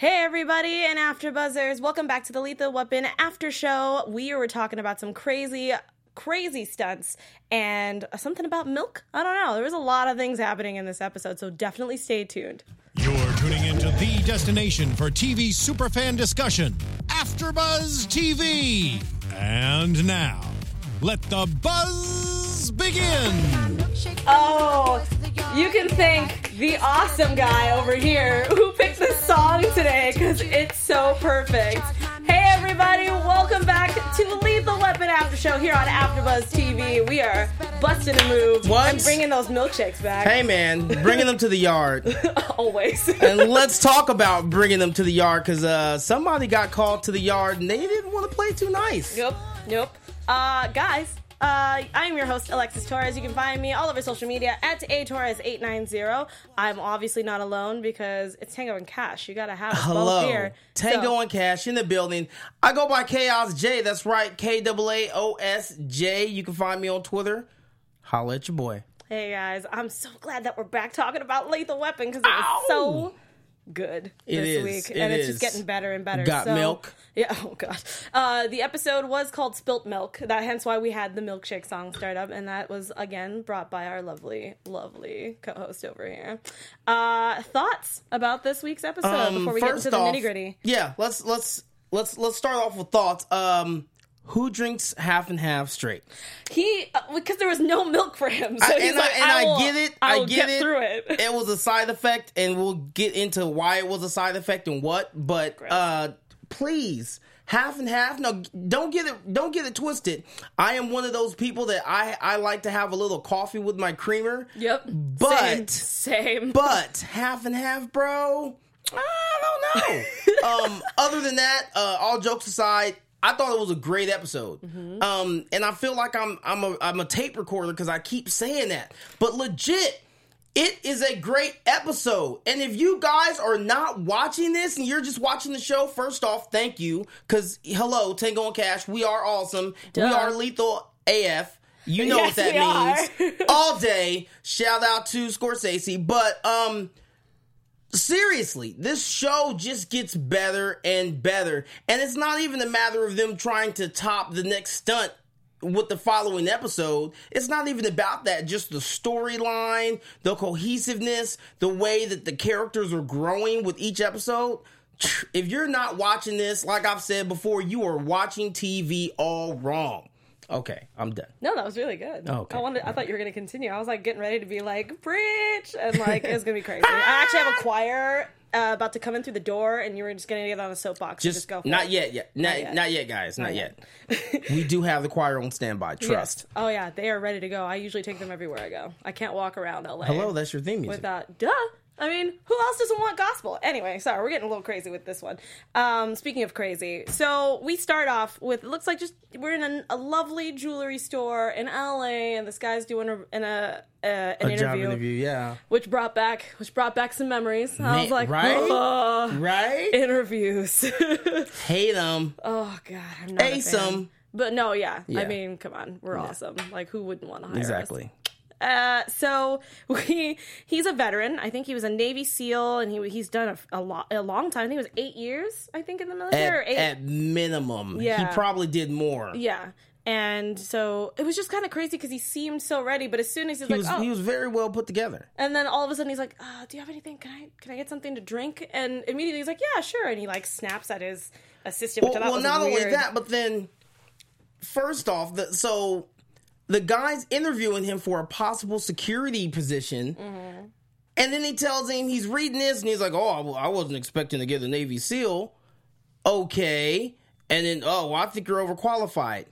Hey everybody and after buzzers, welcome back to the Lethal Weapon after show. We were talking about some crazy crazy stunts and something about milk. I don't know. There was a lot of things happening in this episode, so definitely stay tuned. You're tuning into the destination for TV superfan discussion, AfterBuzz TV. And now, let the buzz begin. Oh, you can thank the awesome guy over here who picked this song today because it's so perfect. Hey everybody, welcome back to the Lethal Weapon After Show here on AfterBuzz TV. We are busting a move What? and bringing those milkshakes back. Hey man, bringing them to the yard, Always. and let's talk about bringing them to the yard because uh, somebody got called to the yard and they didn't want to play too nice. Yep, yep. Uh, guys, uh, I'm your host, Alexis Torres. You can find me all over social media at atorres890. I'm obviously not alone because it's Tango and Cash. You gotta have us both Hello, here. Tango So- and Cash in the building. I go by Chaos J. That's right, K A A O S J. You can find me on Twitter. Holla at your boy. Hey guys, I'm so glad that we're back talking about Lethal Weapon because it was Ow! so good It this is, week, it and it's is. just getting better and better. Got So- milk? Yeah. Oh god. Uh, the episode was called "Spilt Milk." That hence why we had the milkshake song start up, and that was again brought by our lovely, lovely co-host over here. Uh, thoughts about this week's episode Um, before we get into the nitty gritty? Yeah, let's let's let's let's start off with thoughts. Um, who drinks half and half straight? He uh, because there was no milk for him, so I- and like, I, and I, will- get it. I I, get, get it. through it. It was a side effect, and we'll get into why it was a side effect and what. But uh, please, half and half. No, don't get it. Don't get it twisted. I am one of those people that I I like to have a little coffee with my creamer. Yep. But- same. same. But half and half, bro. I don't know. um, other than that, uh, all jokes aside, I thought it was a great episode. Mm-hmm. Um, and I feel like I'm I'm a I'm a tape recorder because I keep saying that. But legit, it is a great episode. And if you guys are not watching this and you're just watching the show, first off, thank you. Cause hello, Tango and Cash, we are awesome. We are lethal AF. You know Yes, what that means. All day. Shout out to Scorsese. But um seriously, this show just gets better and better. And it's not even a matter of them trying to top the next stunt with the following episode. It's not even about that, just the storyline, the cohesiveness, the way that the characters are growing with each episode. If you're not watching this, like I've said before, you are watching TV all wrong. Okay, I'm done. No, that was really good. Okay. I wanted. I thought you were going to continue. I was like getting ready to be like preach, and like it was going to be crazy. I actually have a choir uh, about to come in through the door, and you were just going to get on a soapbox. Just, just go. For not it. yet, yet, not, yet. not yet, guys, not, Not yet. yet. we do have the choir on standby. Trust. Yes. Oh yeah, they are ready to go. I usually take them everywhere I go. I can't walk around LA. Hello, that's your theme music. without duh. I mean, who else doesn't want gospel? Anyway, sorry, we're getting a little crazy with this one. Um, speaking of crazy, so we start off with it looks like just we're in a, a lovely jewelry store in LA, and this guy's doing a, in a uh, an a interview, job interview, yeah. which brought back which brought back some memories. I was like, right? oh, Right? interviews. Hate them. oh god, I'm not a Ace fan. 'em. But no, yeah. I mean, come on, we're awesome. Like, who wouldn't want to hire us? Exactly. Uh, so we he's a veteran. I think he was a Navy SEAL, and he he's done a, a lot a long time. I think it was eight years. I think in the military. At, or eight, at minimum. Yeah. He probably did more. yeah. And so it was just kind of crazy because he seemed so ready, but as soon as he's He like, was oh, he was very well put together. and then all of a sudden he's like, uh, "Do you have anything? Can I can I get something to drink?" And immediately he's like, "Yeah, sure." And he like snaps at his assistant. Well, well not only that, but then first off, the, so the guy's interviewing him for a possible security position. Mm-hmm. And then he tells him he's reading this and he's like, Oh, I wasn't expecting to get a Navy SEAL. Okay. And then, oh, well, I think you're overqualified.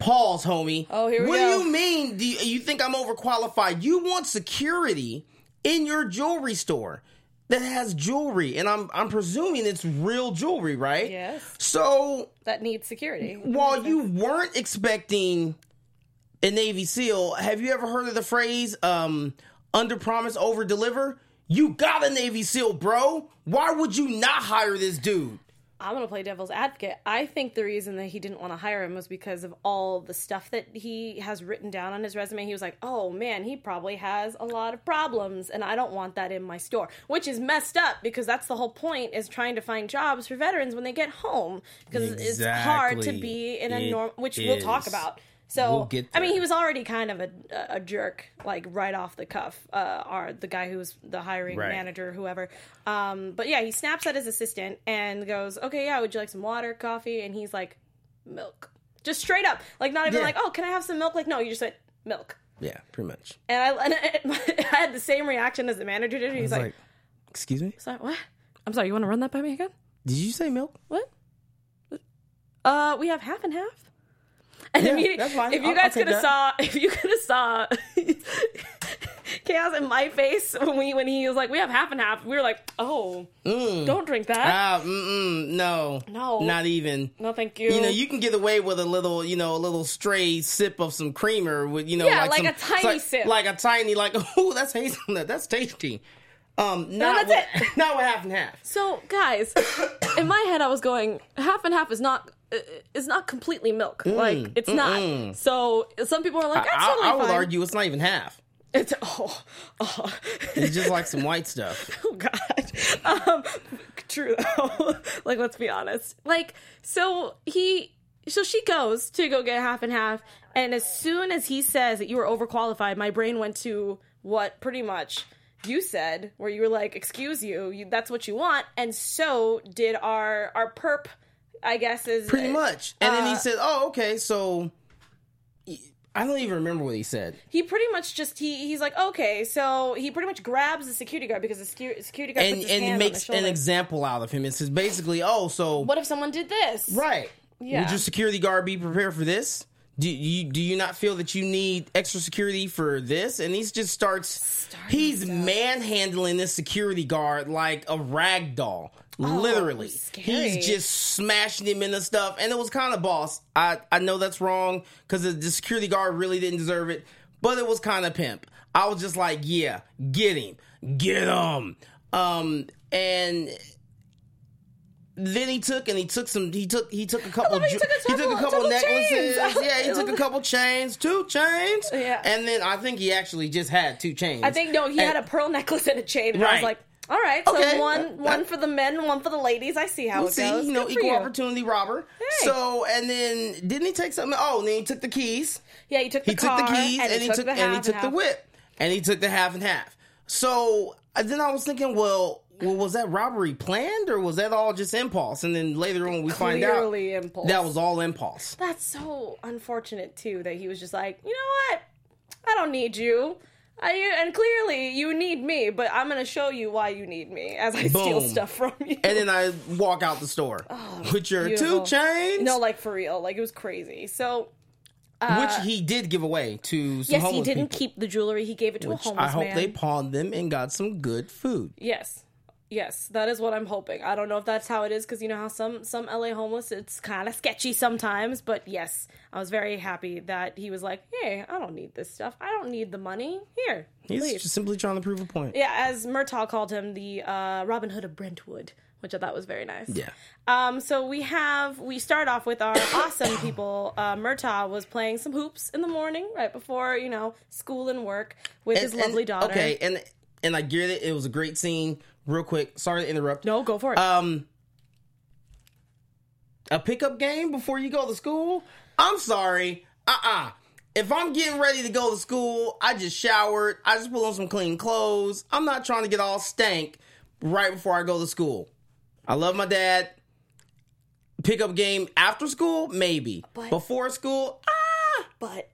Pause, homie. Oh, here we what go. do you mean? Do you, you think I'm overqualified? You want security in your jewelry store that has jewelry, and I'm I'm presuming it's real jewelry, right? Yes. So that needs security. while you weren't expecting a Navy SEAL, have you ever heard of the phrase um, "under promise, over deliver"? You got a Navy SEAL, bro. Why would you not hire this dude? I'm gonna play devil's advocate. I think the reason that he didn't want to hire him was because of all the stuff that he has written down on his resume. He was like, "Oh man, he probably has a lot of problems, and I don't want that in my store." Which is messed up because that's the whole point is trying to find jobs for veterans when they get home because it's hard to be in a It norm, which we'll talk about. So We'll I mean, he was already kind of a, a jerk, like right off the cuff. Uh, our the guy who was the hiring Right. manager, whoever. Um, but yeah, he snaps at his assistant and goes, "Okay, yeah, would you like some water, coffee?" And he's like, "Milk." Just straight up, like not even Yeah. like, "Oh, can I have some milk?" Like, no, you just said milk. Yeah, pretty much. And I, and I, I had the same reaction as the manager did. He's like, like, excuse me? "Sorry, what?" I'm sorry. You want to run that by me again? Did you say milk? What? Uh, we have half and half. And Yeah, immediately, if you guys could have saw, if you could have saw chaos in my face when we when he was like, "We have half and half," we were like, "Oh, don't drink that." Mm-mm, no. No. Not even. no, thank you. You know, you can get away with a little, you know, a little stray sip of some creamer with, you know, Yeah, like, like some- a tiny like, sip. like a tiny, like, oh, that's hazelnut, that's tasty. Um, not that's with, not with half and half. So, guys, in my head, I was going half and half is not uh, is not completely milk. like it's not. So some people are like, that's I, totally I would fine. argue it's not even half. It's oh, oh. It's just like some white stuff. oh god um true though like let's be honest like so he so she goes to go get half and half and as soon as he says that you were overqualified my brain went to what pretty much you said where you were like excuse you, you that's what you want and so did our our perp i guess is Pretty much. And then he Uh, said, oh, okay, so. I don't even remember what he said. he pretty much just he he's like okay so he pretty much grabs the security guard because the security guard And, puts his and hand he on makes an example out of him. It says basically, oh, so. what if someone did this Right. Yeah. Would your security guard be prepared for this? Do you do you not feel that you need extra security for this? And he just starts. he's manhandling this security guard like a rag doll. Literally, Oh, scary. he's just smashing him into stuff, and it was kind of boss. I I know that's wrong because the, security guard really didn't deserve it, but it was kind of pimp. I was just like, yeah, get him, get him. Um, and then he took and he took some he took he took a couple love he ju- took a he took a couple- couple couple necklaces chains. yeah he took a couple chains two chains Yeah. and then I think he actually just had two chains I think no, he had a pearl necklace and a chain. And I was Right. like, all right, so Okay. one That- one for the men, one for the ladies. I see how it see goes. you know Good equal you. opportunity robber Hey. so and then didn't he take something oh and then he took the keys Yeah, he took the he car took the keys and, and, he took the and he half took the whip and he took the half and half so uh, then I was thinking well well, was that robbery planned or was that all just impulse? And then later on, we find out impulse. that was all impulse. That's so unfortunate too that he was just like, you know what? I don't need you. I, and clearly you need me, but I'm gonna show you why you need me as I steal stuff from you. And then I walk out the store oh, with your Oh, beautiful. two chains. no, like for real, like it was crazy. So uh, which he did give away to some yes, he didn't people. keep the jewelry. He gave it to a homeless I hope man. they pawned them and got some good food. Yes. Yes, that is what I'm hoping. I don't know if that's how it is because you know how some some LA homeless it's kind of sketchy sometimes, but yes, I was very happy that he was like, "Hey, I don't need this stuff. I don't need the money. Here, He's please." just simply trying to prove a point. yeah, as Murtaugh called him, the uh, Robin Hood of Brentwood, which I thought was very nice. Yeah. Um, so we have we start off with our awesome people. Uh, Murtaugh was playing some hoops in the morning, right before you know school and work with his And- lovely and- daughter. Okay, and and I get it. It was a great scene. Real quick, sorry to interrupt. no, go for it. Um, a pickup game before you go to school? I'm sorry. Uh uh If I'm getting ready to go to school, I just showered. I just put on some clean clothes. I'm not trying to get all stank right before I go to school. I love my dad. Pickup game after school? Maybe. But- Before school? Ah! but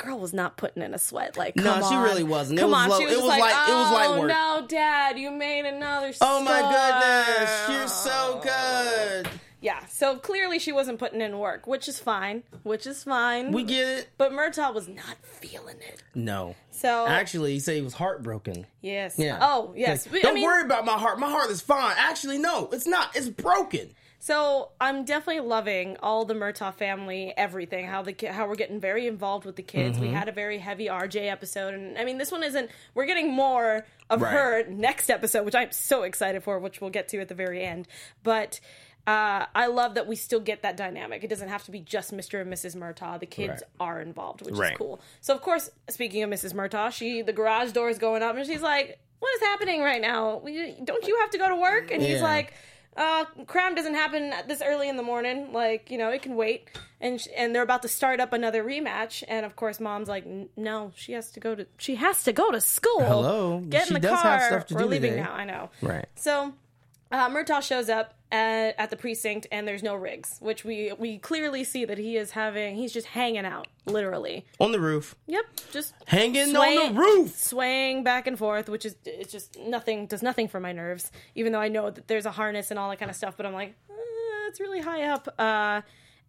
girl was not putting in a sweat. Like, No, come she really wasn't. It Come was on, low- she was it was like, light- it was oh work." no, Dad, you made another. Oh my goodness. You're so good. Yeah, so clearly she wasn't putting in work, which is fine. Which is fine. We get it. but Murtaugh was not feeling it. No. So Actually, he said he was heartbroken. yes, Yeah. Oh yes. Like, Don't mean, worry about my heart. My heart is fine. Actually, no, it's not. It's broken. So I'm definitely loving all the Murtaugh family, everything. How the how we're getting very involved with the kids. Mm-hmm. We had a very heavy RJ episode, and I mean this one isn't. We're getting more of Right. her next episode, which I'm so excited for, which we'll get to at the very end. But uh, I love that we still get that dynamic. It doesn't have to be just Mr. and Mrs. Murtaugh. The kids Right. are involved, which Right. is cool. So of course, speaking of Mrs. Murtaugh, she the garage door is going up and she's like, "What is happening right now? We, don't you have to go to work?" And he's like, uh, "Cram doesn't happen this early in the morning. Like you know, it can wait." And sh- and they're about to start up another rematch, and of course, mom's like, "No, she has to go to she has to go to school. Hello? get She in the does car. have stuff to We're do leaving today." now. I know. Right. So uh, Murtaugh shows up at, at the precinct, and there's no Riggs, which we we clearly see that he is having. He's just hanging out, literally. On the roof. Yep, just Hanging swaying- on the roof. swaying back and forth, which is it's just nothing does nothing for my nerves. Even though I know that there's a harness and all that kind of stuff, but I'm like, uh, it's really high up. Uh,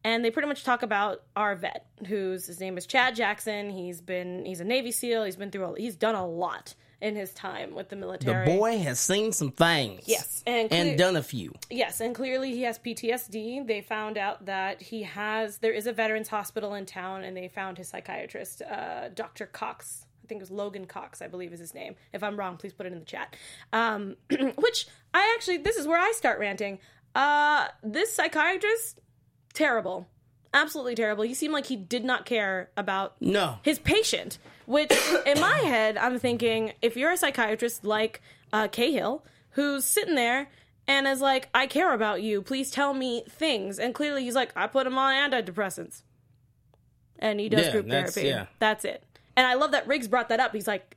and they pretty much talk about our vet, whose his name is Chad Jackson. He's been he's a Navy SEAL. He's been through a, he's done a lot in his time with the military. The boy has seen some things. Yes, and And done a few. Yes, and clearly he has PTSD. They found out that he has. There is a veterans hospital in town, and they found his psychiatrist, uh, Dr. Cox. I think it was Logan Cox, I believe is his name. If I'm wrong, please put it in the chat. Um, which I actually, this is where I start ranting. Uh, this psychiatrist, terrible, absolutely terrible. He seemed like he did not care about No. his patient. Which, in my head, I'm thinking if you're a psychiatrist like uh, Cahill, who's sitting there and is like, I care about you, please tell me things. And clearly he's like, I put him on antidepressants. And he does Yeah, group that's- therapy. yeah. That's it. And I love that Riggs brought that up. He's like,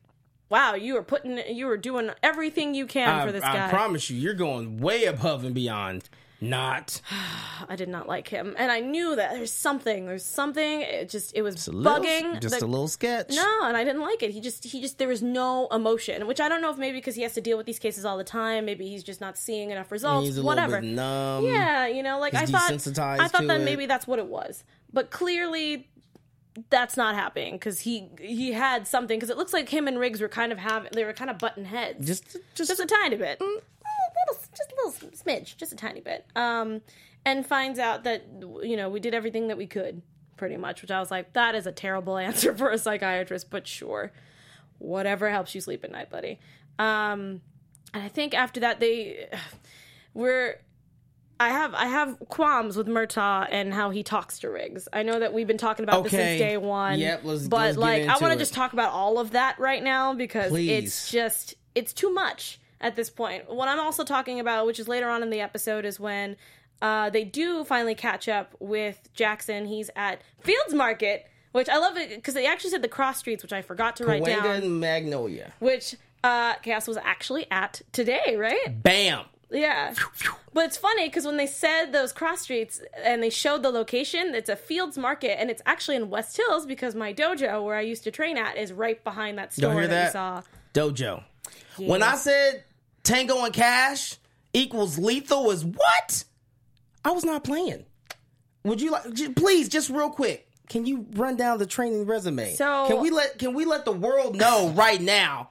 wow, you were putting, you were doing everything you can I, for this I guy. I promise you, you're going way above and beyond. Not. I did not like him. And I knew that there's something, there's something. It just, it was little- bugging. Just the- a little sketch. No, and I didn't like it. He just he just there was no emotion, which I don't know if maybe because he has to deal with these cases all the time. Maybe he's just not seeing enough results. He's a whatever. little bit numb. yeah, you know, like I thought. desensitized I thought that it. maybe that's what it was, but clearly that's not happening because he he had something. Because it looks like him and Riggs were kind of having they were kind of button heads, Just, just, just a tiny bit, Mm, little, just a little smidge, just a tiny bit. Um, and finds out that you know we did everything that we could, pretty much. Which I was like, that is a terrible answer for a psychiatrist, but sure, whatever helps you sleep at night, buddy. Um, and I think after that they were. I have I have qualms with Murtaugh and how he talks to Riggs. I know that we've been talking about this since day one. Yep, let's- but let's like I want to just talk about all of that right now because Please. it's just it's too much at this point. What I'm also talking about, which is later on in the episode, is when uh, they do finally catch up with Jackson. He's at Fields Market, which I love it because they actually said the cross streets, which I forgot to write Cahuenga down, and Magnolia. which uh, Cass was actually at today, right? Bam. Yeah. But it's funny because when they said those cross streets and they showed the location, it's a Fields Market and it's actually in West Hills because my dojo where I used to train at is right behind that store Don't hear that, you that? saw. Dojo. When I said Tango and Cash equals lethal is what? I was not playing. Would you like j- please just real quick? Can you run down the training resume? So- can we let can we let the world know right now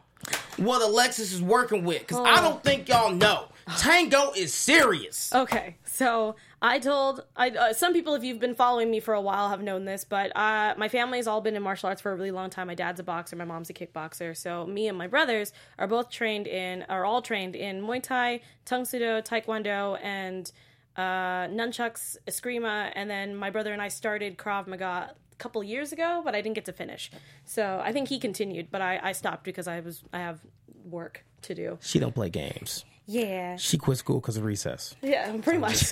what Alexis is working with? Because I Oh. don't think y'all know. Tango is serious. Okay, so I told I uh, some people, if you've been following me for a while, have known this, but uh, my family has all been in martial arts for a really long time. My dad's a boxer, my mom's a kickboxer, so me and my brothers are both trained in, are all trained in Muay Thai, Tang Soo Do, Taekwondo, and uh, nunchucks, eskrima, and then my brother and I started Krav Maga a couple years ago, but I didn't get to finish. So I think he continued, but I, I stopped because I was I have work to do. She don't play games. Yeah, She quit school because of recess. yeah, pretty much.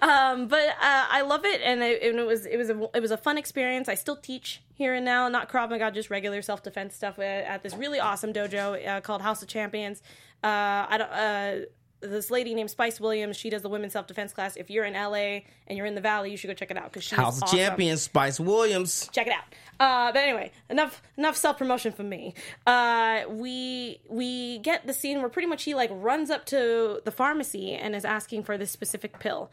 Saying. but uh, I love it, and it, and it was it was a it was a fun experience. I still teach here and now, not Krav Maga, just regular self defense stuff at, at this really awesome dojo uh, called House of Champions. Uh, I don't. Uh, this lady named Spice Williams, she does the women's self defense class. If you're in LA and you're in the Valley, you should go check it out because she's House of awesome Champions, Spice Williams. check it out. Uh, but anyway, enough enough self promotion for me. Uh, we we get the scene where pretty much he like runs up to the pharmacy and is asking for this specific pill.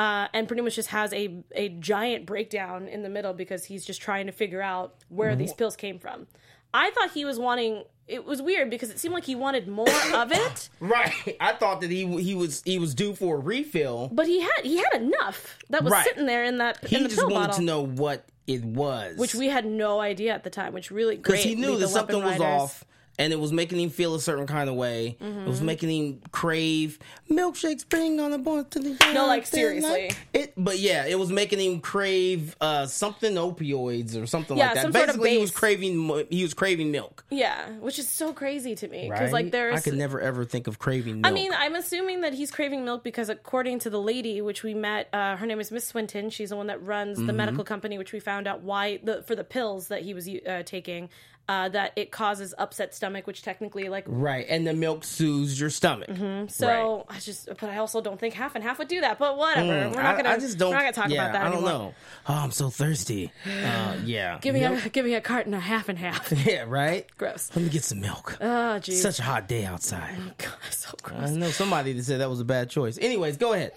Uh, and pretty much just has a, a giant breakdown in the middle because he's just trying to figure out where these pills came from. I thought he was wanting. It was weird because it seemed like he wanted more of it, Right. I thought that he he was he was due for a refill. but he had he had enough that was Right. sitting there in that He in the just pill wanted bottle. to know what it was. which we had no idea at the time, which really great. because he knew that something was off and it was making him feel a certain kind of way. It was making him crave milkshakes. Bring on the boy to the No, like, seriously. It, but yeah, it was making him crave uh, something opioids or something Yeah, like that. some sort of Basically, he was craving he was craving milk. Yeah, which is so crazy to me because Right? like there's. I could never ever think of craving milk. I mean, I'm assuming that he's craving milk because, according to the lady, which we met, uh, her name is Miss Swinton. She's the one that runs Mm-hmm. the medical company, which we found out why the for the pills that he was uh, taking, uh, that it causes upset stomach, which technically, like, right, and the milk soothes your stomach. Mm-hmm. so I just, but I also don't think half and half would do that. But whatever, we're not Mm, I, gonna, I just don't. we're not gonna talk yeah, about that. I don't anymore. know. Oh, I'm so thirsty. Uh, yeah, Give me Milk- a give me a carton of half and half. Yeah, right. Gross. Let me get some milk. Oh, jeez. Such a hot day outside. God, so gross. I know somebody that said that was a bad choice. Anyways, go ahead.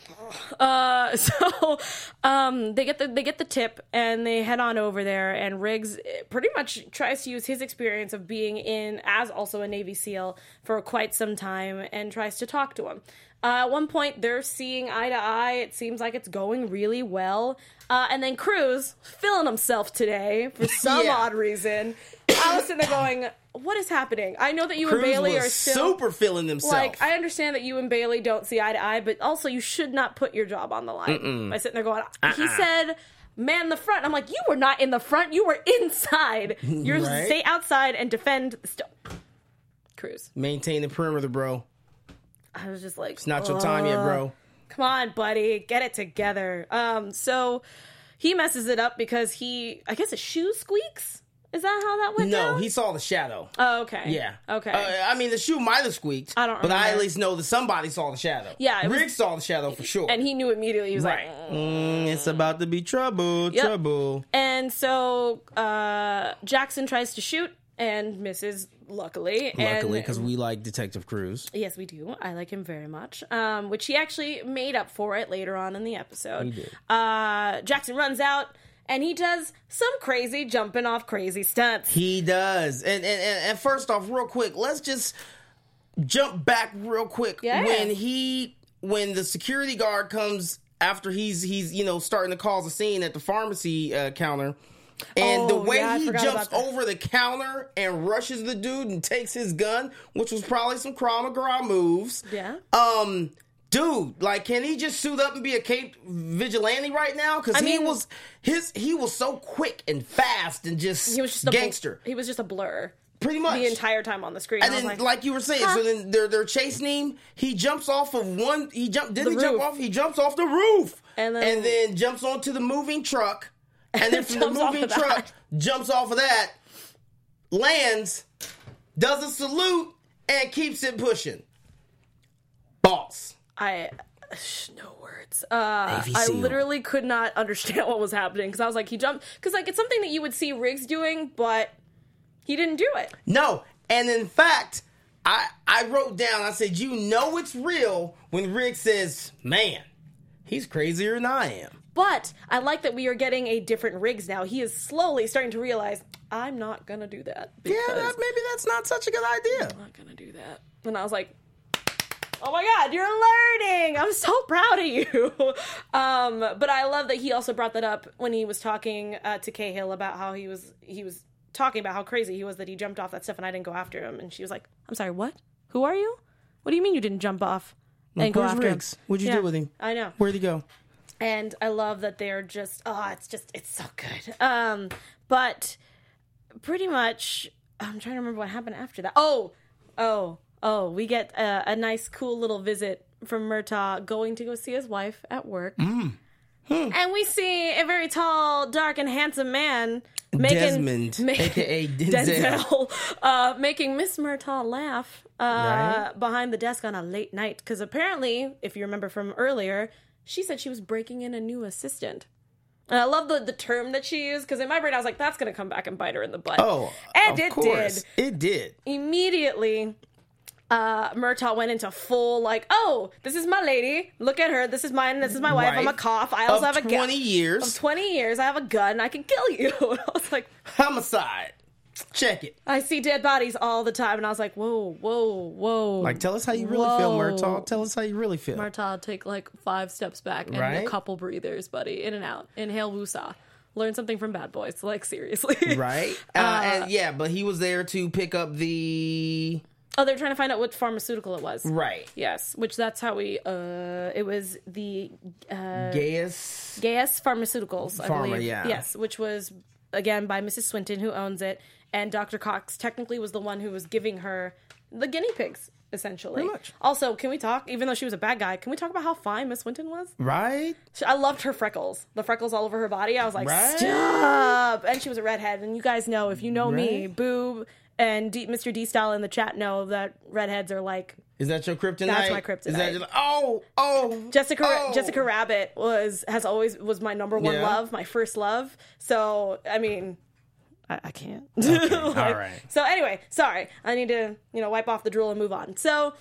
Uh, so um, they get the they get the tip and they head on over there. And Riggs pretty much tries to use his experience of being in as also a Navy SEAL for quite some time and tries to talk to him. Uh, at one point, they're seeing eye to eye. It seems like it's going really well. Uh, and then Cruz, feeling himself today for some Yeah. odd reason. I was sitting there going, "What is happening?" I know that you Cruz and Bailey are still super feeling himself. like I understand that you and Bailey don't see eye to eye, but also you should not put your job on the line by sitting there going. Uh-uh. He said, "Man, the front." I'm like, you were not in the front. You were inside. You're Right. stay outside and defend. the St- Cruz. Maintain the perimeter, bro. I was just like, It's not your time yet, bro. come on, buddy, get it together. Um, so he messes it up because he, I guess, his shoe squeaks. Is that how that went No, down? he saw the shadow. Oh, okay. Yeah. Okay. Uh, I mean, the shoe might have squeaked. I don't But I at least know that somebody saw the shadow. Yeah, it was- Riggs saw the shadow for sure. and he knew immediately. He was right. like, Mm, it's about to be trouble. Yep. Trouble. And so uh, Jackson tries to shoot and misses, luckily. Luckily, because we like Detective Cruz. yes, we do. I like him very much. Um, which he actually made up for it later on in the episode. He did. Uh, Jackson runs out and he does some crazy jumping off crazy stunts. He does. And, and and first off, real quick, let's just jump back real quick. Yeah. When he when the security guard comes after he's he's you know starting to cause a scene at the pharmacy uh, counter. And the Oh, way yeah, he jumps over the counter and rushes the dude and takes his gun, which was probably some Krav Maga moves. Yeah. Um, dude, like, can he just suit up and be a cape vigilante right now? Because he mean- was his he was so quick and fast and just He was just a gangster, he was just a blur pretty much. the entire time on the screen. and then, like, like, you were saying, huh? so then they're they're chasing him. He jumps off of one. He jumped. Did he jump off? He jumps off the roof, And then- and then jumps onto the moving truck, and then from the moving of truck jumps off of that, lands, does a salute, and keeps it pushing. Boss. I no words. Uh, I literally could not understand what was happening because I was like, he jumped because like it's something that you would see Riggs doing, but he didn't do it. No, and in fact, I I wrote down. I said, "You know it's real when Riggs says, man, he's crazier than I am." But I like that we are getting a different Riggs now. He is slowly starting to realize I'm not gonna do that. Yeah, that, maybe that's not such a good idea. I'm not gonna do that. And I was like, oh my god, you're learning. I'm so proud of you. um, but I love that he also brought that up when he was talking uh, to Cahill about how he was he was talking about how crazy he was that he jumped off that stuff and I didn't go after him. And she was like, I'm sorry, what? Who are you? What do you mean you didn't jump off? And go after Riggs? him? What'd you Yeah, do with him? I know Where'd he go? and I love that they're just oh, it's just it's so good. Um, but pretty much, I'm trying to remember what happened after that. Oh, oh, oh, we get a, a nice, cool little visit from Murtaugh going to go see his wife at work, and we see a very tall, dark, and handsome man. Making, Desmond, ma- aka Denzel. Denzel, uh, making Miss Murtaugh laugh uh, Right. behind the desk on a late night. Because apparently, if you remember from earlier, she said she was breaking in a new assistant. And I love the, the term that she used because in my brain I was like, that's going to come back and bite her in the butt. Oh, and it course. did. It did. Immediately, uh, Murtaugh went into full like, oh, this is my lady. Look at her. This is mine. This is my wife. I'm a Right. cough. I also Of have a gun. twenty years, Of 20 years, I have a gun. I can kill you. And I was like, homicide. Check it. I see dead bodies all the time, and I was like, whoa, whoa, whoa. Like, tell us how you really feel, Whoa. Murtaugh. Tell us how you really feel. Murtaugh, take like five steps back and Right? a couple breathers, buddy. In and out. Inhale, woosah. learn something from Bad Boys. Like seriously, right? Uh, and yeah, but he was there to pick up the Oh, they're trying to find out what pharmaceutical it was. right Yes, which that's how we. Uh, it was the uh, Gaius. Gaius Pharmaceuticals, I Pharma, believe. yeah. Yes, which was again by Mrs. Swinton, who owns it, and Dr. Cox technically was the one who was giving her the guinea pigs, essentially. much. Also, can we talk? Even though she was a bad guy, can we talk about how fine Miss Swinton was? Right? She- I loved her freckles, the freckles all over her body. I was like, Right? stop! And she was a redhead, and you guys know if you know me, Right? Boob and D- Mr. D Style in the chat know that redheads are like Is that your kryptonite? That's my Is kryptonite. that just, oh, oh. Jessica oh. Jessica Rabbit was has always was my number one Yeah. love, my first love. So I mean, I, I can't. all right. So anyway, sorry, I need to you know wipe off the drool and move on. So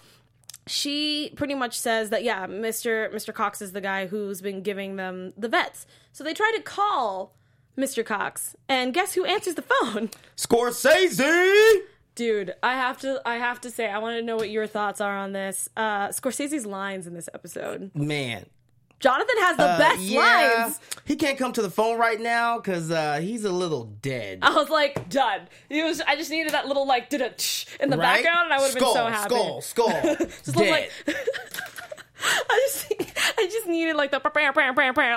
she pretty much says that yeah, Mister Mister Cox is the guy who's been giving them the vets. So they try to call Mister Cox, and guess who answers the phone? Scorsese! Dude, I have to I have to say I want to know what your thoughts are on this. Uh Scorsese's lines in this episode. Man. Jonathan has the Uh, best yeah. lines. He can't come to the phone right now because uh, he's a little dead. I was like, done. It was. I just needed that little like did in the right? background, and I would have been so happy. Skull, skull, Just dead. like. I just, I just needed like the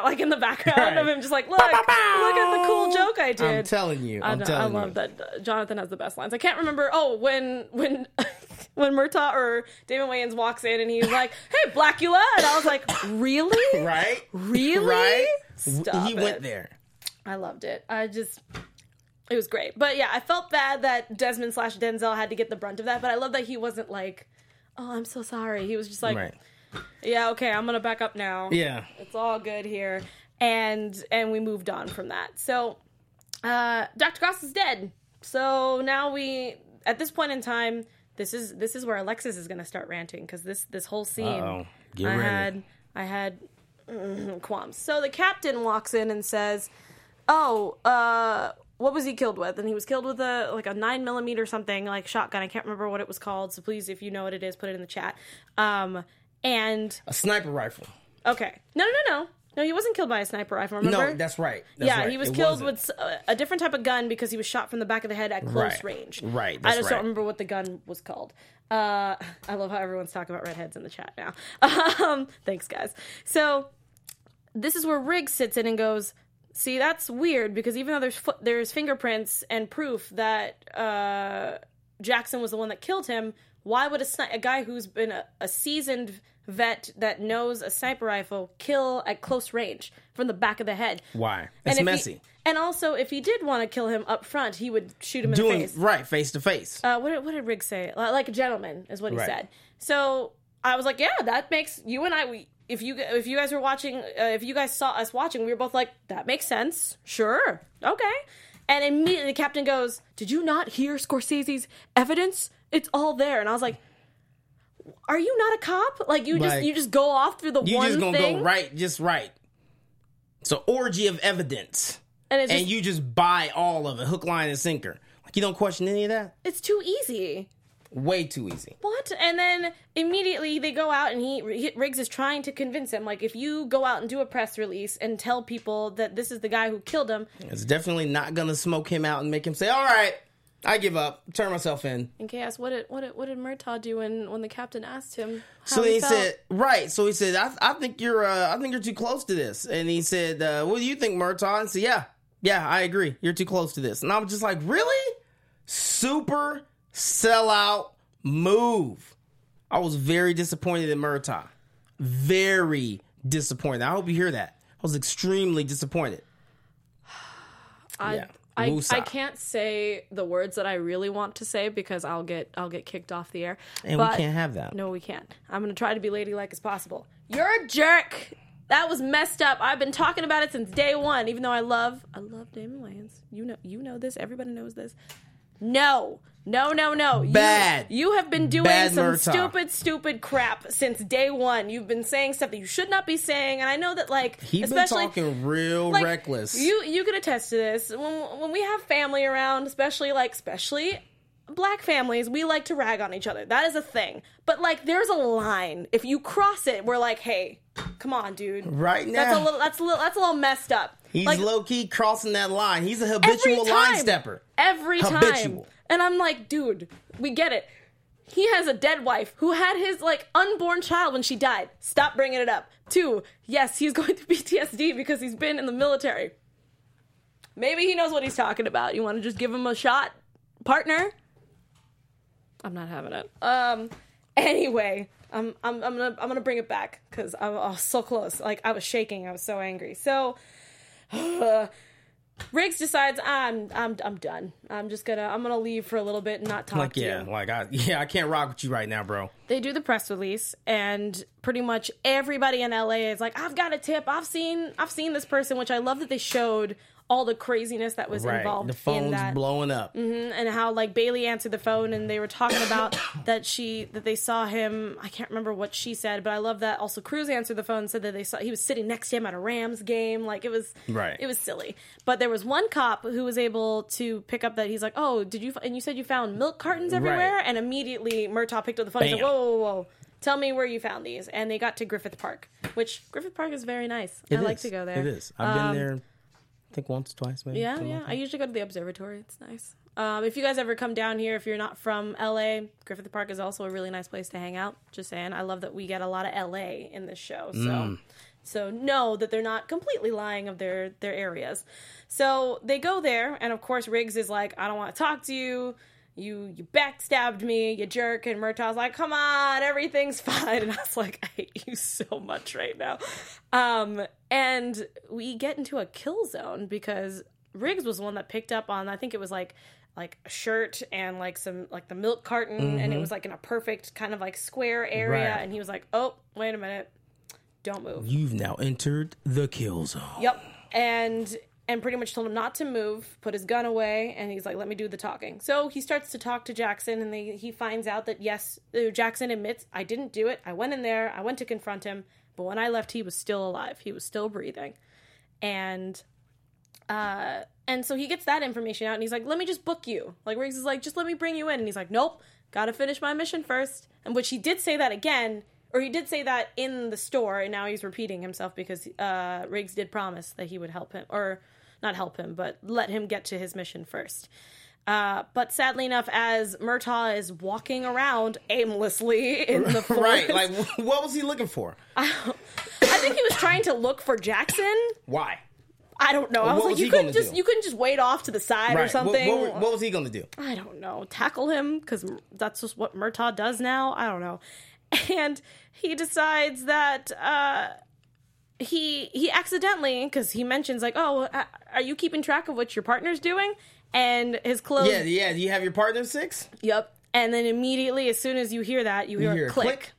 like in the background Right. of him, just like look, look at the cool joke I did. I'm telling you. I, I'm know- telling I love you. that uh, Jonathan has the best lines. I can't remember. Oh, when when when Murtaugh or Damon Wayans walks in and he's like, "Hey, Blackula," and I was like, "Really? Right? Really? Right? Stop he it. went there. I loved it. I just it was great. But yeah, I felt bad that Desmond slash Denzel had to get the brunt of that, but I love that he wasn't like, Oh, I'm so sorry. He was just like Right. Yeah, okay, I'm gonna back up now. Yeah. It's all good here. And and we moved on from that. So uh Dr. Goss is dead. So now we at this point in time, this is this is where Alexis is gonna start ranting because this this whole scene I ready. had I had mm, qualms. So the captain walks in and says, "Oh, uh, what was he killed with?" And he was killed with a like a nine millimeter something like shotgun. I can't remember what it was called. So please, if you know what it is, put it in the chat. Um, and A sniper rifle. okay, no, no, no, no, no, he wasn't killed by a sniper rifle. Remember? No, that's right. That's yeah, right. he was It killed wasn't. with a different type of gun because he was shot from the back of the head at close Right. range. Right, I just right. don't remember what the gun was called. Uh, I love how everyone's talking about redheads in the chat now. Um, thanks, guys. So this is where Riggs sits in and goes, "See, that's weird because even though there's fo- there's fingerprints and proof that uh, Jackson was the one that killed him, why would a sni- a guy who's been a, a seasoned vet that knows a sniper rifle kill at close range from the back of the head? Why? It's and messy. He, and also, if he did want to kill him up front, he would shoot him in Doing the face. right face to face. Uh, what, did, what did Riggs say? Like a gentleman is what he Right. said. So I was like, yeah, that makes you and I. We, if you if you guys were watching, uh, if you guys saw us watching, we were both like, that makes sense. Sure, okay. And immediately the captain goes, "Did you not hear Scorsese's evidence? It's all there." And I was like, "Are you not a cop? Like you just you just go off through the You one just gonna thing, go right, just right. It's an orgy of evidence, and it's just, and you just buy all of it, hook, line, and sinker. Like you don't question any of that. it's too easy." Way too easy. what? And then immediately they go out and he Riggs is trying to convince him like if you go out and do a press release and tell people that this is the guy who killed him. It's definitely not gonna smoke him out and make him say, "All right, I give up, turn myself in." And chaos. What did what did what did Murtaugh do when when the captain asked him? How So he he said, right. So he said, I, I think you're, uh, I think you're too close to this. And he said, uh, what do you think, Murtaugh? And said, yeah, yeah, I agree. You're too close to this. And I was just like, really? Super sellout move. I was very disappointed in Murtaugh. Very disappointed. I hope you hear that. I was extremely disappointed. I, yeah. I, I can't say the words that I really want to say because I'll get I'll get kicked off the air. And But- we can't have that. No, we can't. I'm gonna try to be ladylike as possible. You're a jerk. That was messed up. I've been talking about it since day one. Even though I love I love Damon Wayans. You know you know this. Everybody knows this. No. No, no, no. You- Bad. You, have been doing Bad some Murtaugh. stupid, stupid crap since day one. You've been saying stuff that you should not be saying, and I know that, like, He's been talking real like, reckless. You you can attest to this. When when we have family around, especially like especially black families, we like to rag on each other. That is a thing. But like there's a line. If you cross it, we're like, "Hey, Come on, dude. Right now, That's a little. That's a little. That's a little messed up. He's Like, low key crossing that line. He's a habitual time, line stepper. Every time. Habitual. And I'm like, dude, we get it. He has a dead wife who had his like unborn child when she died. Stop bringing it up. Two, yes, he's going through PTSD because he's been in the military. Maybe he knows what he's talking about. You want to just give him a shot, partner? I'm not having it. Um. Anyway, I'm I'm I'm gonna I'm gonna bring it back because I, I was so close. Like I was shaking. I was so angry. So. Riggs decides I'm I'm I'm done. I'm just gonna I'm gonna leave for a little bit and not talk Like to yeah, you. like I yeah, I can't rock with you right now, bro. They do the press release and pretty much everybody in LA is like, I've got a tip. I've seen I've seen this person, which I love that they showed all the craziness that was Right, involved the in phone's that. blowing up. and how like Bailey answered the phone and they were talking about that she that they saw him I can't remember what she said but I love that also Cruz answered the phone and said that they saw he was sitting next to him at a Rams game like it was Right. it was silly but there was one cop who was able to pick up that he's like oh did you and you said you found milk cartons everywhere Right. and immediately Murtaugh picked up the phone and said whoa whoa whoa tell me where you found these and they got to Griffith Park which Griffith Park is very nice I It like to go there It is. I've Um, been there. I think once, twice, maybe. yeah, yeah. like I usually go to the observatory. It's nice. Um, if you guys ever come down here, if you're not from LA, Griffith Park is also a really nice place to hang out. Just saying. I love that we get a lot of LA in this show. So Mm. so know that they're not completely lying of their their areas. So they go there, and of course Riggs is like, I don't want to talk to you. You you backstabbed me, you jerk. And Murtaugh's like, come on, everything's fine. And I was like, I hate you so much right now. Um, and we get into a kill zone because Riggs was the one that picked up on. I think it was like like a shirt and like some like the milk carton, and it was like in a perfect kind of like square area. Mm-hmm. Right. And he was like, oh, wait a minute, don't move. You've now entered the kill zone. Yep. And and pretty much told him not to move, put his gun away, and he's like, "Let me do the talking." So he starts to talk to Jackson, and they, he finds out that yes, uh, Jackson admits, "I didn't do it. I went in there. I went to confront him, but when I left, he was still alive. He was still breathing." And uh, and so he gets that information out, and he's like, "Let me just book you." Like Riggs is like, "Just let me bring you in," and he's like, "Nope, got to finish my mission first. And which he did say that again, or he did say that in the store, and now he's repeating himself because uh, Riggs did promise that he would help him, or not help him, but let him get to his mission first. Uh, but sadly enough, as Murtaugh is walking around aimlessly in the forest, Right. Like, what was he looking for? I think he was trying to look for Jackson. Why? I don't know. I was what like, you couldn't just do? you couldn't just wait off to the side or Right. What, something. what, what was he going to do? I don't know. Tackle him because that's just what Murtaugh does now. I don't know. And he decides that uh, he he accidentally because he mentions like, oh, uh, are you keeping track of what your partner's doing? And his clothes. Yeah, yeah. Do you have your partner six? Yep. And then immediately, as soon as you hear that, you hear, hear a click. click.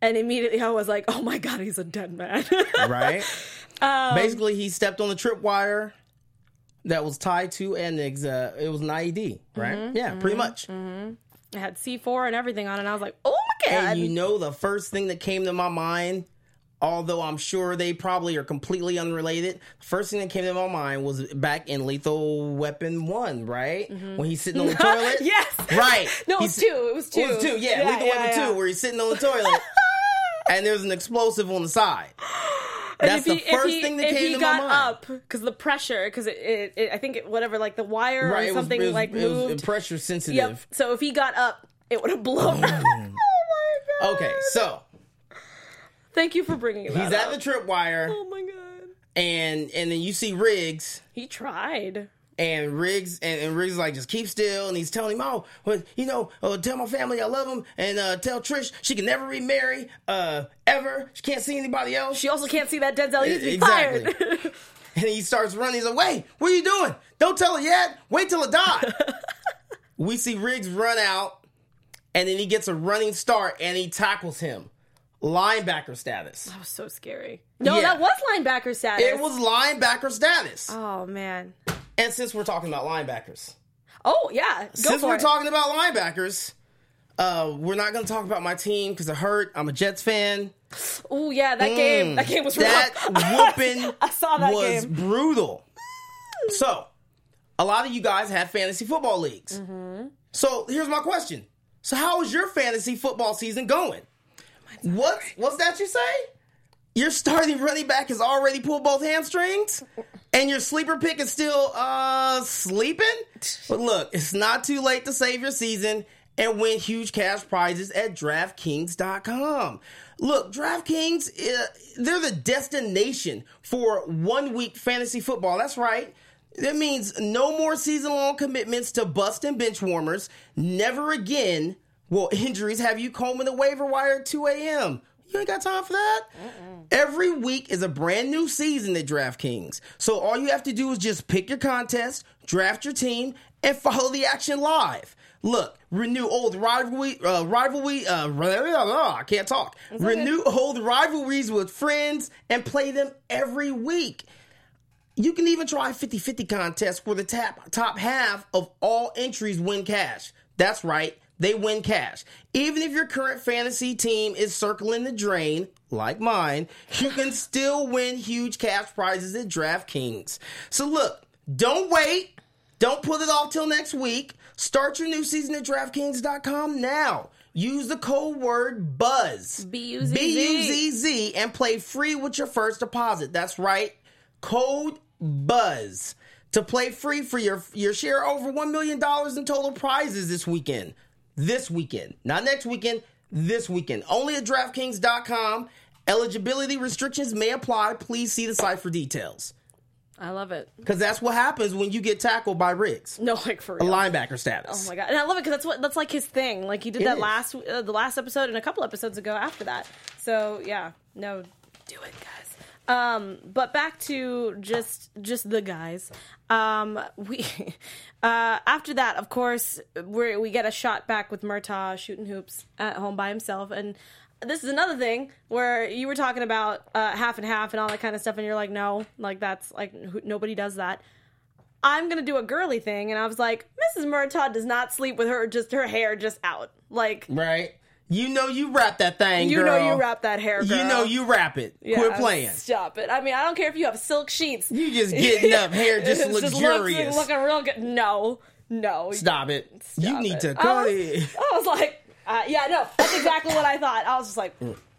And immediately, I was like, "Oh my god, he's a dead man." Right. Um, Basically, he stepped on the tripwire that was tied to an ex- uh, it was an IED, right? Mm-hmm, yeah, pretty much. it had C4 and everything on it. And I was like, "Oh my god!" And you know, the first thing that came to my mind, although I'm sure they probably are completely unrelated, the first thing that came to my mind was back in Lethal Weapon 1, right? When he's sitting on the toilet. Mm-hmm. yes. Right. No, it was two. It was two. It was two, yeah. Lethal yeah, Weapon yeah. 2, where he's sitting on the toilet and there's an explosive on the side. That's if the he, if first he, thing that if came he to got my mind. up because the pressure because it, it, it I think it, whatever like the wire Right, or was- something it was, like was moved. pressure sensitive. yep. So if he got up, it would have blown. up. oh my god. Okay, so Thank you for bringing that he's at up. the tripwire, Oh my god. and and then you see Riggs, He tried. and Riggs and, and Riggs is like just keep still, and he's telling him, oh, well, you know, uh, tell my family I love them, and uh, tell Trish she can never remarry, uh, ever. She can't see anybody else. She also can't see that Denzel He's Exactly. fired. and he starts running. He's like, wait, what are you doing? Don't tell her yet. Wait till it die. we see Riggs run out, and then he gets a running start, and he tackles him. Linebacker status. that was so scary. No, Yeah. that was linebacker status. It was linebacker status. Oh man. And since we're talking about linebackers, Oh yeah. Go since we're it. talking about linebackers, uh, we're not going to talk about my team because it hurt. I'm a Jets fan. Oh yeah, that game. That game was rough. Mm. That whooping I saw that was game. brutal. So, a lot of you guys have fantasy football leagues. Mm-hmm. So here's my question: So how is your fantasy football season going? What what's that you say? your starting running back has already pulled both hamstrings, and your sleeper pick is still uh sleeping. But look, it's not too late to save your season and win huge cash prizes at DraftKings.com. Look, DraftKings, uh, they're the destination for one week fantasy football. That's right. That means no more season long commitments to bust and bench warmers. Never again will injuries have you combing the waiver wire at 2 a.m. You ain't got time for that. Every week is a brand new season at DraftKings. So all you have to do is just pick your contest, draft your team, and follow the action live. Look, renew old rivalry, uh, rivalry. Uh, I can't talk. renew old rivalries with friends and play them every week. You can even try 50 50 contests where the top, top half of all entries win cash. That's right, they win cash. Even if your current fantasy team is circling the drain, like mine, you can still win huge cash prizes at DraftKings. So look, don't wait. Don't put it off till next week. Start your new season at DraftKings.com now. Use the code word BUZZ. B-U-Z-Z. B-U-Z-Z and play free with your first deposit. That's right. Code BUZZ to play free for your your share over $1 million in total prizes this weekend. This weekend. Not next weekend, this weekend. Only at DraftKings.com. Eligibility restrictions may apply. Please see the site for details. I love it. Because that's what happens when you get tackled by Riggs. No, like for A linebacker status. Oh my god, and I love it because that's what that's like his thing. Like he did It that is. last uh, the last episode and a couple episodes ago after that. So yeah, no, do it, guys. Um, but back to just just the guys. Um, we uh, after that, of course, we we get a shot back with Murtaugh shooting hoops at home by himself, and this is another thing where you were talking about uh, half and half and all that kind of stuff, and you're like, no, like that's like nobody does that. I'm gonna do a girly thing, and I was like, Mrs. Murtaugh does not sleep with her just her hair just out. Like Right? You know you wrap that thing, you girl. know you wrap that hair. girl. You know you wrap it. Yeah, Quit playing. Stop it. I mean, I don't care if you have silk sheets. You just getting up hair just luxurious. looks- looking real good. No, no. Stop it. you need it. to I was, it. I was like, uh, yeah, no, that's exactly what I thought. I was just like,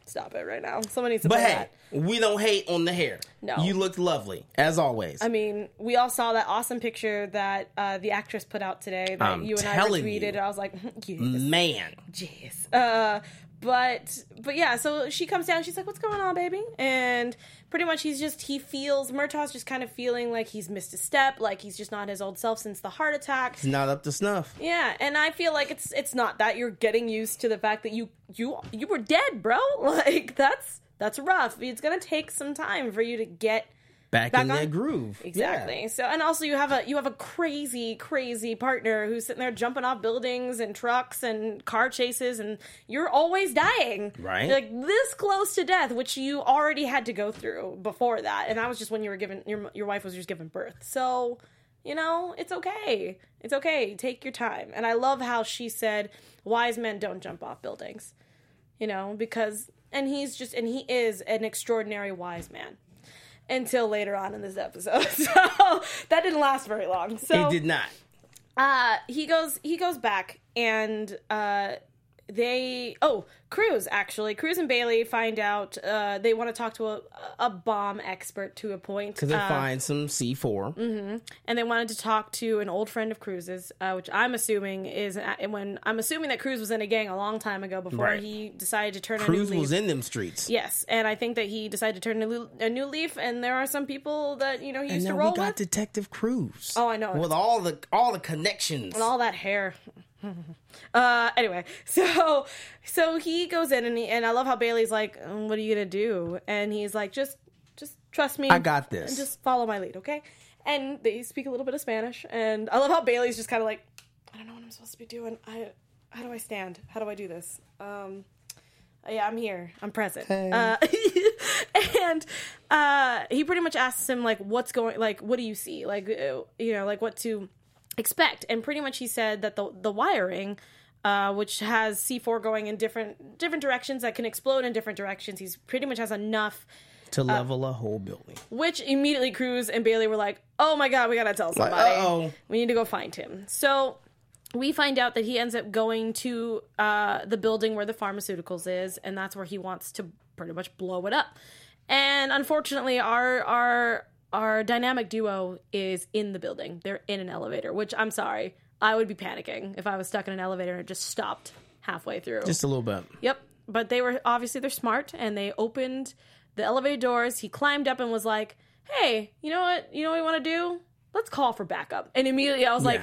stop it right now. Someone needs to But hey, that. we don't hate on the hair. No. You looked lovely, as always. I mean, we all saw that awesome picture that uh, the actress put out today that I'm you and I retweeted. you. I was like, yes, Man. jeez. Uh, but but yeah, so she comes down. She's like, "What's going on, baby?" And pretty much, he's just he feels Murtaugh's just kind of feeling like he's missed a step, like he's just not his old self since the heart attack. It's not up to snuff. Yeah, and I feel like it's it's not that you're getting used to the fact that you you you were dead, bro. Like that's that's rough. It's gonna take some time for you to get Back, Back in on- that groove. Exactly. Yeah. So, and also you have a you have a crazy, crazy partner who's sitting there jumping off buildings and trucks and car chases, and you're always dying. Right. You're like this close to death, which you already had to go through before that, and that was just when you were given your your wife was just giving birth. So, you know, it's okay. It's okay. Take your time. And I love how she said, "Wise men don't jump off buildings." You know, because and he's just and he is an extraordinary wise man until later on in this episode. So that didn't last very long. So He did not. uh he goes he goes back and uh they oh cruz actually cruz and bailey find out uh they want to talk to a, a bomb expert to a point Because they uh, find some C4. and they wanted to talk to an old friend of cruz's uh, which i'm assuming is and when i'm assuming that cruz was in a gang a long time ago before Right. he decided to turn a Cruz new leaf was in them streets. Yes, and I think that he decided to turn a new, a new leaf, and there are some people that you know he And used to we roll got with, Detective Cruz. Oh, I know. With all the all the connections. and all that hair. uh, anyway, so so he goes in, and he, and I love how Bailey's like, "Um, "What are you gonna do?" And he's like, "Just just trust me. I got this. And just follow my lead, okay?" And they speak a little bit of Spanish, and I love how Bailey's just kind of like, "I don't know what I'm supposed to be doing. I how do I stand? How do I do this?" Um, yeah, I'm here. I'm present. Uh, and uh, he pretty much asks him like, "What's going? Like, what do you see? Like, uh, you know, like what to expect?" And pretty much he said that the the wiring. Uh, which has C4 going in different different directions that can explode in different directions. He's pretty much has enough. to level a whole building. Which immediately Cruz and Bailey were like, "Oh my god, we gotta tell Like, somebody. uh-oh. We need to go find him." So we find out that he ends up going to uh, the building where the pharmaceuticals is, and that's where he wants to pretty much blow it up. And unfortunately, our our our dynamic duo is in the building. They're in an elevator, which I'm sorry, I would be panicking if I was stuck in an elevator and it just stopped halfway through. Just a little bit. Yep. But they were obviously they're smart and they opened the elevator doors. He climbed up and was like, "Hey, you know what? You know what we want to do? Let's call for backup." And immediately I was like,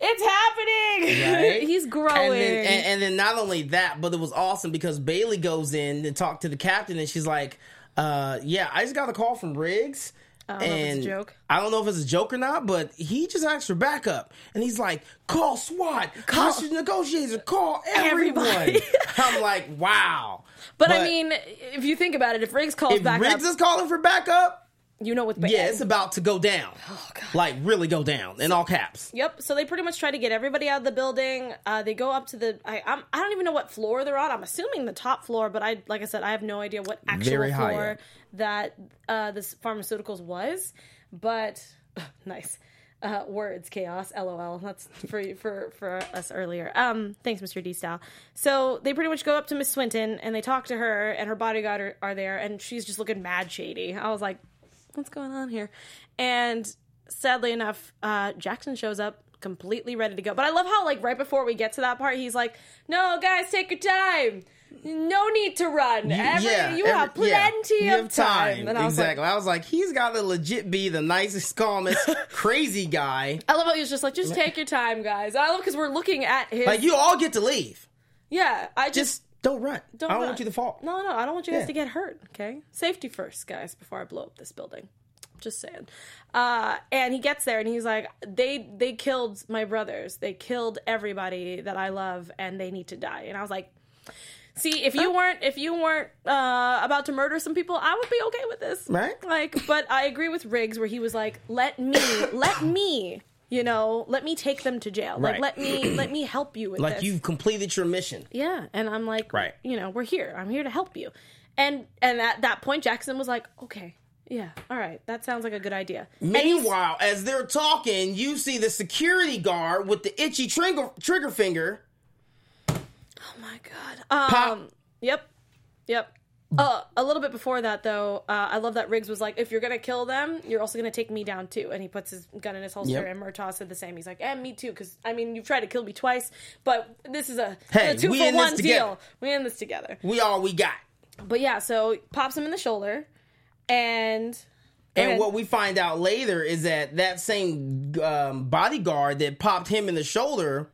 "It's happening! Right? He's growing." And then, and, and then not only that, but it was awesome because Bailey goes in and talk to the captain, and she's like, uh, "Yeah, I just got a call from Riggs." I don't know if it's a and joke. I don't know if it's a joke or not, but he just asked for backup, and he's like, "Call SWAT, Call- hostage negotiators, call everyone." Everybody. I'm like, "Wow!" but, I mean, if you think about it, if Riggs calls if back Riggs up, is calling for backup, you know what's bad. yeah, it's about to go down, Oh, like really go down in all caps. Yep. So they pretty much try to get everybody out of the building. Uh, they go up to the. I I'm, I don't even know what floor they're on. I'm assuming the top floor, but I like I said, I have no idea what actual Very floor that uh, this pharmaceuticals was. But nice uh, words, chaos, lol. That's for for for us earlier. Um, thanks, Mr. D style. So they pretty much go up to Miss Swinton and they talk to her, and her bodyguard are, are there, and she's just looking mad shady. I was like, what's going on here? And sadly enough, uh, Jackson shows up completely ready to go. But I love how, like, right before we get to that part, he's like, "No, guys, take your time. No need to run. Every, you have every- yeah, plenty you of have time." And I was exactly. like, I was like, he's got to legit be the nicest, calmest, crazy guy. I love how he was just like, "Just take your time, guys." I love because we're looking at him. Like you all get to leave. yeah, I just. Just don't run. don't I don't run. want you to fall. No, no, I don't want you guys Yeah. to get hurt. Okay, safety first, guys, before I blow up this building. Just saying. Uh, and he gets there and he's like, "They they killed my brothers. They killed everybody that I love, and they need to die." And I was like, "See, if you weren't if you weren't uh, about to murder some people, I would be okay with this, Right. Like, but I agree with Riggs where he was like, "Let me, let me." You know, let me take them to jail. Like, Right. let me, let me help you with Like this. you've completed your mission. Yeah, and I'm like, Right. you know, we're here. I'm here to help you. And and at that point, Jackson was like, okay, yeah, all right, that sounds like a good idea. And he's- Meanwhile, as they're talking, you see the security guard with the itchy trigger, trigger finger. oh my god. Um, yep, yep. Uh, a little bit before that, though, uh, I love that Riggs was like, "If you're gonna kill them, you're also gonna take me down too." And he puts his gun in his holster, Yep. and Murtaugh said the same. He's like, "And me too," because I mean, you've tried to kill me twice, but this is a, Hey, a two for one deal. We in this together. We all we got. But yeah, so pops him in the shoulder, and And what we find out later is that that same um, bodyguard that popped him in the shoulder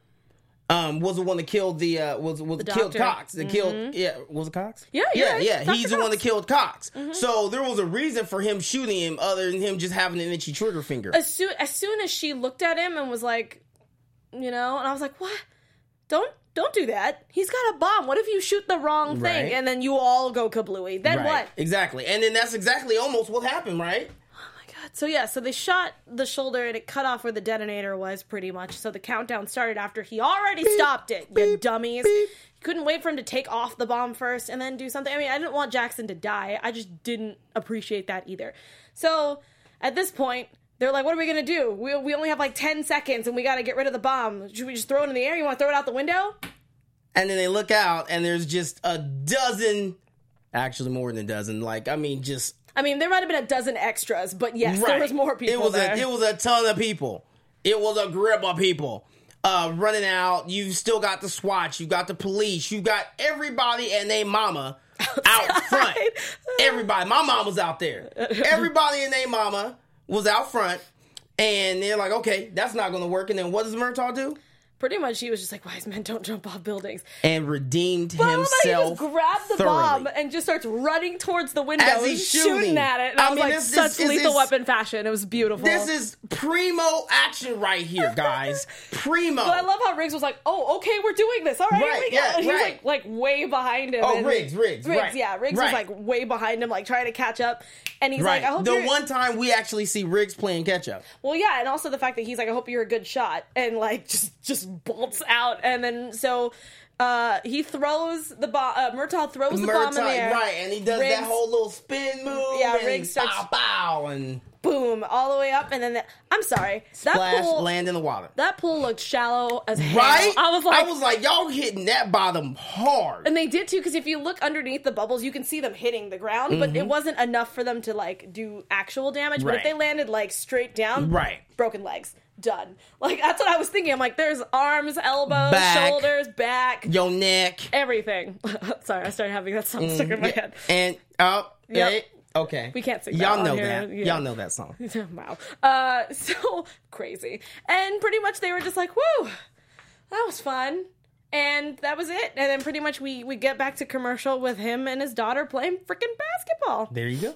um, was the one that killed the uh, was was killed doctor. Cox. That killed yeah was it Cox? Mm-hmm. Yeah, yeah, yeah. Dr. He's the one that killed Cox. So there was a reason for him shooting him, other than him just having an itchy trigger finger. as soon as soon as she looked at him and was like, you know, and I was like, what? Don't don't do that. He's got a bomb. What if you shoot the wrong thing Right. and then you all go kablooey? Then Right. what? Exactly. And then that's exactly almost what happened, right? God. So yeah, so they shot the shoulder and it cut off where the detonator was pretty much. So the countdown started after he already stopped it. You dummies. beep. You couldn't wait for him to take off the bomb first and then do something. I mean, I didn't want Jackson to die. I just didn't appreciate that either. So at this point, they're like, "What are we gonna do? We we only have like ten seconds and we got to get rid of the bomb. Should we just throw it in the air? You want to throw it out the window?" And then they look out and there's just a dozen, actually more than a dozen. Like I mean, just I mean, there might have been a dozen extras, but yes, there was more people It was there. a it was a ton of people. It was a grip of people uh, running out. You've still got the SWAT. You've got the police. You've got everybody and their mama out front. Everybody. My mom was out there. Everybody and their mama was out front. And they're like, okay, that's not going to work. And then what does Murtaugh do? Pretty much, he was just like, "Wise men don't jump off buildings." And redeemed But I love he himself. just grabbed the thoroughly. bomb and just starts running towards the window, As he's shooting. shooting. at it. And I, I was mean, like, this- such this lethal this- weapon fashion. It was beautiful. This is primo action right here, guys. Primo. But I love how Riggs was like, "Oh, okay, we're doing this. All right, Right, we go." yeah, right. like, like way behind him. Oh, and- Riggs, Riggs, right, yeah. Riggs was like way behind him, like trying to catch up. And he's Right. like, "I hope the you're-" one time we actually see Riggs playing catch up. Well, yeah, and also the fact that he's like, "I hope you're a good shot," and like just just bolts out, and then so uh he throws the bomb. Uh, Murtaugh throws the bomb in the air, right, and he does Riggs- that whole little spin move. Yeah, and Riggs starts- bow bow and boom, all the way up, and then the, I'm sorry, that Splash, pool, land in the water. that pool looked shallow as hell. Right? I was like, I was like, y'all hitting that bottom hard. and they did too, because if you look underneath the bubbles, you can see them hitting the ground, but it wasn't enough for them to like do actual damage. But if Mm-hmm. They landed like straight down, Right. broken legs, done. Like that's what I was thinking. I'm like, there's arms, elbows, Back. shoulders, back, Your neck. everything. Sorry, I started having that song stuck in my head. And oh, Yep. hey, okay. We can't sing Y'all know that. yeah. Y'all know that song. wow. Uh, so crazy. And pretty much they were just like, whoo, that was fun. And that was it. And then pretty much we, we get back to commercial with him and his daughter playing freaking basketball. There you go.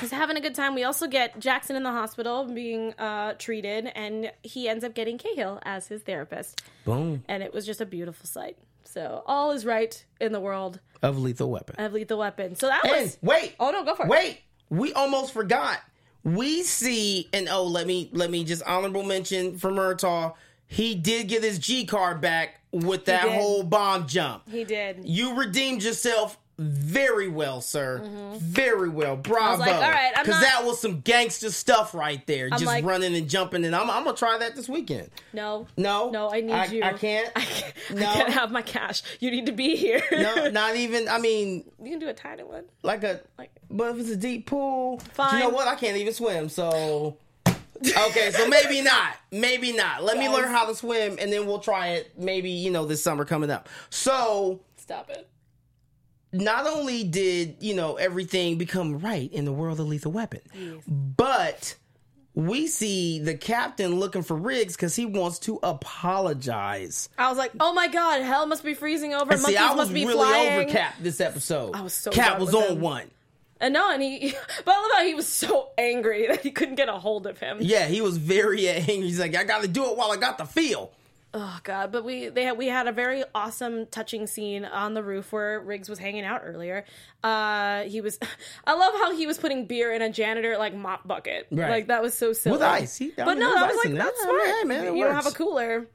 He's having a good time. We also get Jackson in the hospital being uh, treated, and he ends up getting Cahill as his therapist. Boom. And it was just a beautiful sight. So all is right in the world Of Lethal Weapon. of Lethal Weapon. So that And was. wait. Oh, no, go for it. Wait. We almost forgot. We see, and oh, let me let me just honorable mention for Murtaugh. He did get his G card back with that whole bomb jump. He did. You redeemed yourself very well, sir. Mm-hmm. Very well. Bravo. like, all right, Because not- that was some gangster stuff right there. just like- running and jumping. And I'm, I'm to try that this weekend. No. No? No, I need I- you. I can't? I can't, No? I can't have my cash. You need to be here. No, not even, I mean, you can do a tiny one. like a, Like- but if it's a deep pool, Fine. you know what? I can't even swim, so. Okay, so maybe not. Maybe not. Let me learn how to swim and then we'll try it maybe, you know, this summer coming up. So, Stop it. Not only did you know everything become right in the world of Lethal Weapon, but we see the captain looking for Riggs because he wants to apologize. I was like, oh my god, hell must be freezing over. And see, I was must be really flying. over Cap this episode. I was so Cap was on him. one. And no, and he, but I love how he was so angry that he couldn't get a hold of him. Yeah, he was very angry. He's like, I got to do it while I got the feel. Oh god, but we they had, we had a very awesome, touching scene on the roof where Riggs was hanging out earlier. Uh, he was, I love how he was putting beer in a janitor like mop bucket. Right. Like that was so silly. With ice. He- but mean, no, that was like, that's smart. man, you don't have a cooler.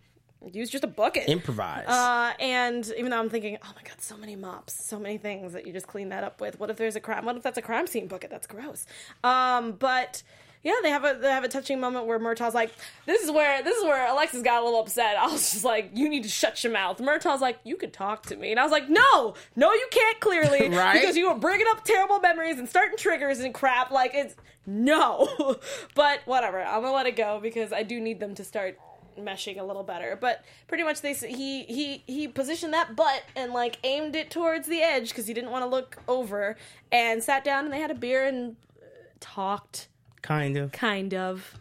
Use just a bucket. Improvise. Uh, and even though I'm thinking, oh my god, so many mops, so many things that you just clean that up with. What if there's a crime? What if that's a crime scene bucket? That's gross. Um, but yeah, they have a they have a touching moment where Murtaugh's like, this is where this is where Alexis got a little upset. I was just like, you need to shut your mouth. Murtaugh's like, you could talk to me, and I was like, no, no, you can't clearly, Right? Because you were bringing up terrible memories and starting triggers and crap. Like it's no, but whatever. I'm gonna let it go because I do need them to start meshing a little better. But pretty much, they he he he positioned that butt and like aimed it towards the edge because he didn't want to look over and sat down and they had a beer and uh, talked kind of. kind of.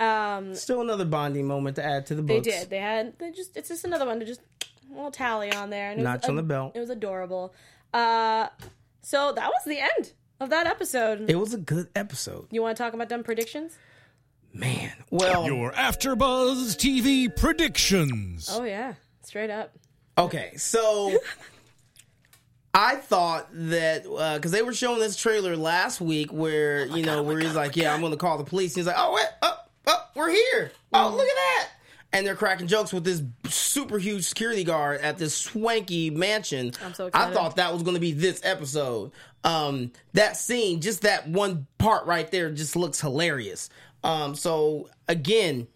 Um, Still another bonding moment to add to the books. they did. They had. They just. It's just another one to just a little tally on there. And it Notch was on the belt. It was adorable. Uh, so that was the end of that episode. It was a good episode. you want to talk about dumb predictions? Man. Well, Your AfterBuzz TV predictions. Oh yeah, straight up. Okay, so I thought that because they were showing this trailer last week, where you know, where he's like, "Yeah, I'm going to call the police." he's like, "Oh wait, oh, oh, we're here! Oh, look at that!" And they're cracking jokes with this super huge security guard at this swanky mansion. I'm so I thought that was going to be this episode. Um, that scene, just that one part right there, just looks hilarious. Um, so again,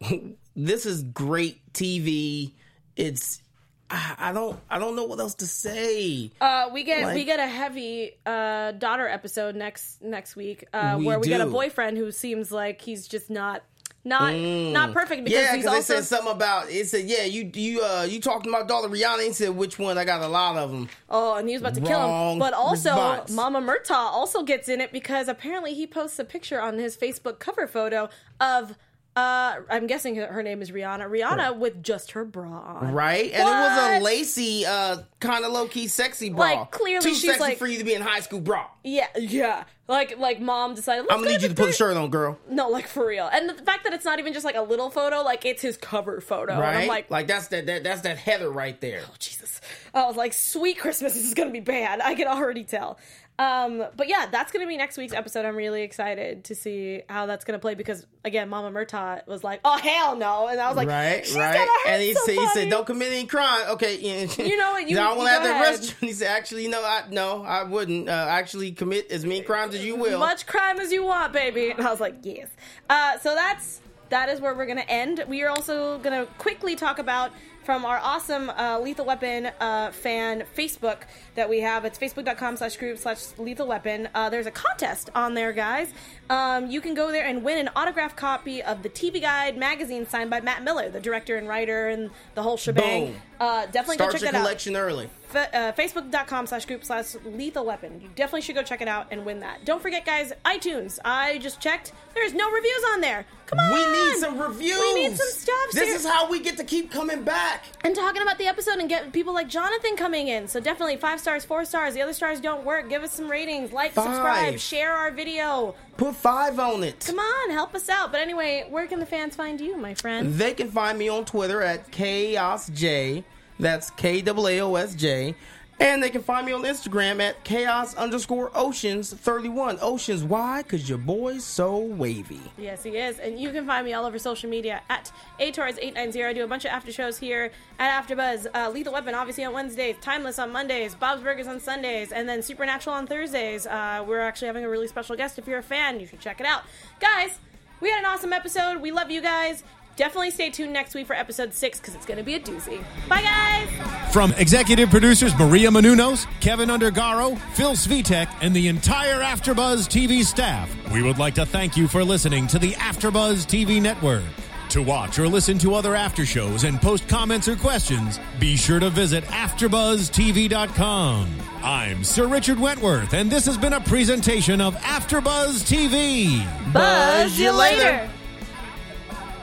this is great TV. It's I, I don't I don't know what else to say. Uh, we get Like- we get a heavy uh, daughter episode next next week uh, We where we get a boyfriend who seems like he's just not not not perfect because Mm. Yeah, he's because also they said something about it said yeah you you uh you talking about daughter Riana. He said which one? I got a lot of them. oh and he was about to kill him. But also response. Mama Murtaugh also gets in it because apparently he posts a picture on his Facebook cover photo of. Uh, I'm guessing her name is Riana. Riana with just her bra on. Right, and it was a lacy, uh, kind of low key, sexy bra. Like, clearly too she's sexy like- for you to be in high school bra. Yeah, yeah. Like like mom decided. I'm gonna need you to put a shirt on, girl. No, like for real. And the fact that it's not even just like a little photo, like it's his cover photo. And Right, I'm like, like that's that, that that's that Heather right there. Oh Jesus. I was like, sweet Christmas, this is gonna be bad. I can already tell. Um, but yeah, that's gonna be next week's episode. I'm really excited to see how that's gonna play because again, Mama Murtaugh was like, "Oh hell no," and I was like, right, She's right. gonna hurt And he said, he said, "Don't commit any crime." Okay. You know what, you- I you want to have go that ahead. He said, "Actually, you know, I no, I wouldn't. Uh, actually, commit as many crimes as you will." much crime as you want, baby. And I was like, yes. Uh, so that's that is where we're gonna end. We are also gonna quickly talk about from our awesome uh, Lethal Weapon uh, fan Facebook that we have. It's facebook.com slash group slash lethal weapon. Uh, there's a contest on there, guys. Um, you can go there and win an autographed copy of the TV Guide magazine signed by Matt Miller, the director and writer and the whole shebang. Boom. Uh, definitely Start go check your that out. collection early. fa- uh, facebook.com slash group slash lethal weapon. You definitely should go check it out and win that. Don't forget guys itunes. I just checked. There's no reviews on there. Come on We need some reviews. we need some stuff This Ser- is how we get to keep coming back. and talking about the episode and get people like jonathan coming in. So definitely five stars four stars. The other stars don't work. Give us some ratings. Like Five. subscribe share our video Put five on it. come on help us out but anyway where can the fans find you my friend They can find me on Twitter at Chaos J. That's K A O S J. And they can find me on Instagram at chaos underscore oceans 31. Oceans, why? Because your boy's so wavy. Yes, he is. And you can find me all over social media at ATORS890. I do a bunch of after shows here at AfterBuzz. Uh, Lethal Weapon, obviously, on Wednesdays. Timeless on Mondays. Bob's Burgers on Sundays. And then Supernatural on Thursdays. Uh, we're actually having a really special guest. If you're a fan, you should check it out. Guys, we had an awesome episode. We love you guys. Definitely stay tuned next week for episode six because it's going to be a doozy. Bye, guys. From executive producers Maria Menounos, Kevin Undergaro, Phil Svitek, and the entire Afterbuzz TV staff, we would like to thank you for listening to the Afterbuzz TV network. To watch or listen to other after shows and post comments or questions, be sure to visit AfterBuzzTV.com. I'm Sir Richard Wentworth, and this has been a presentation of Afterbuzz TV. Buzz you later.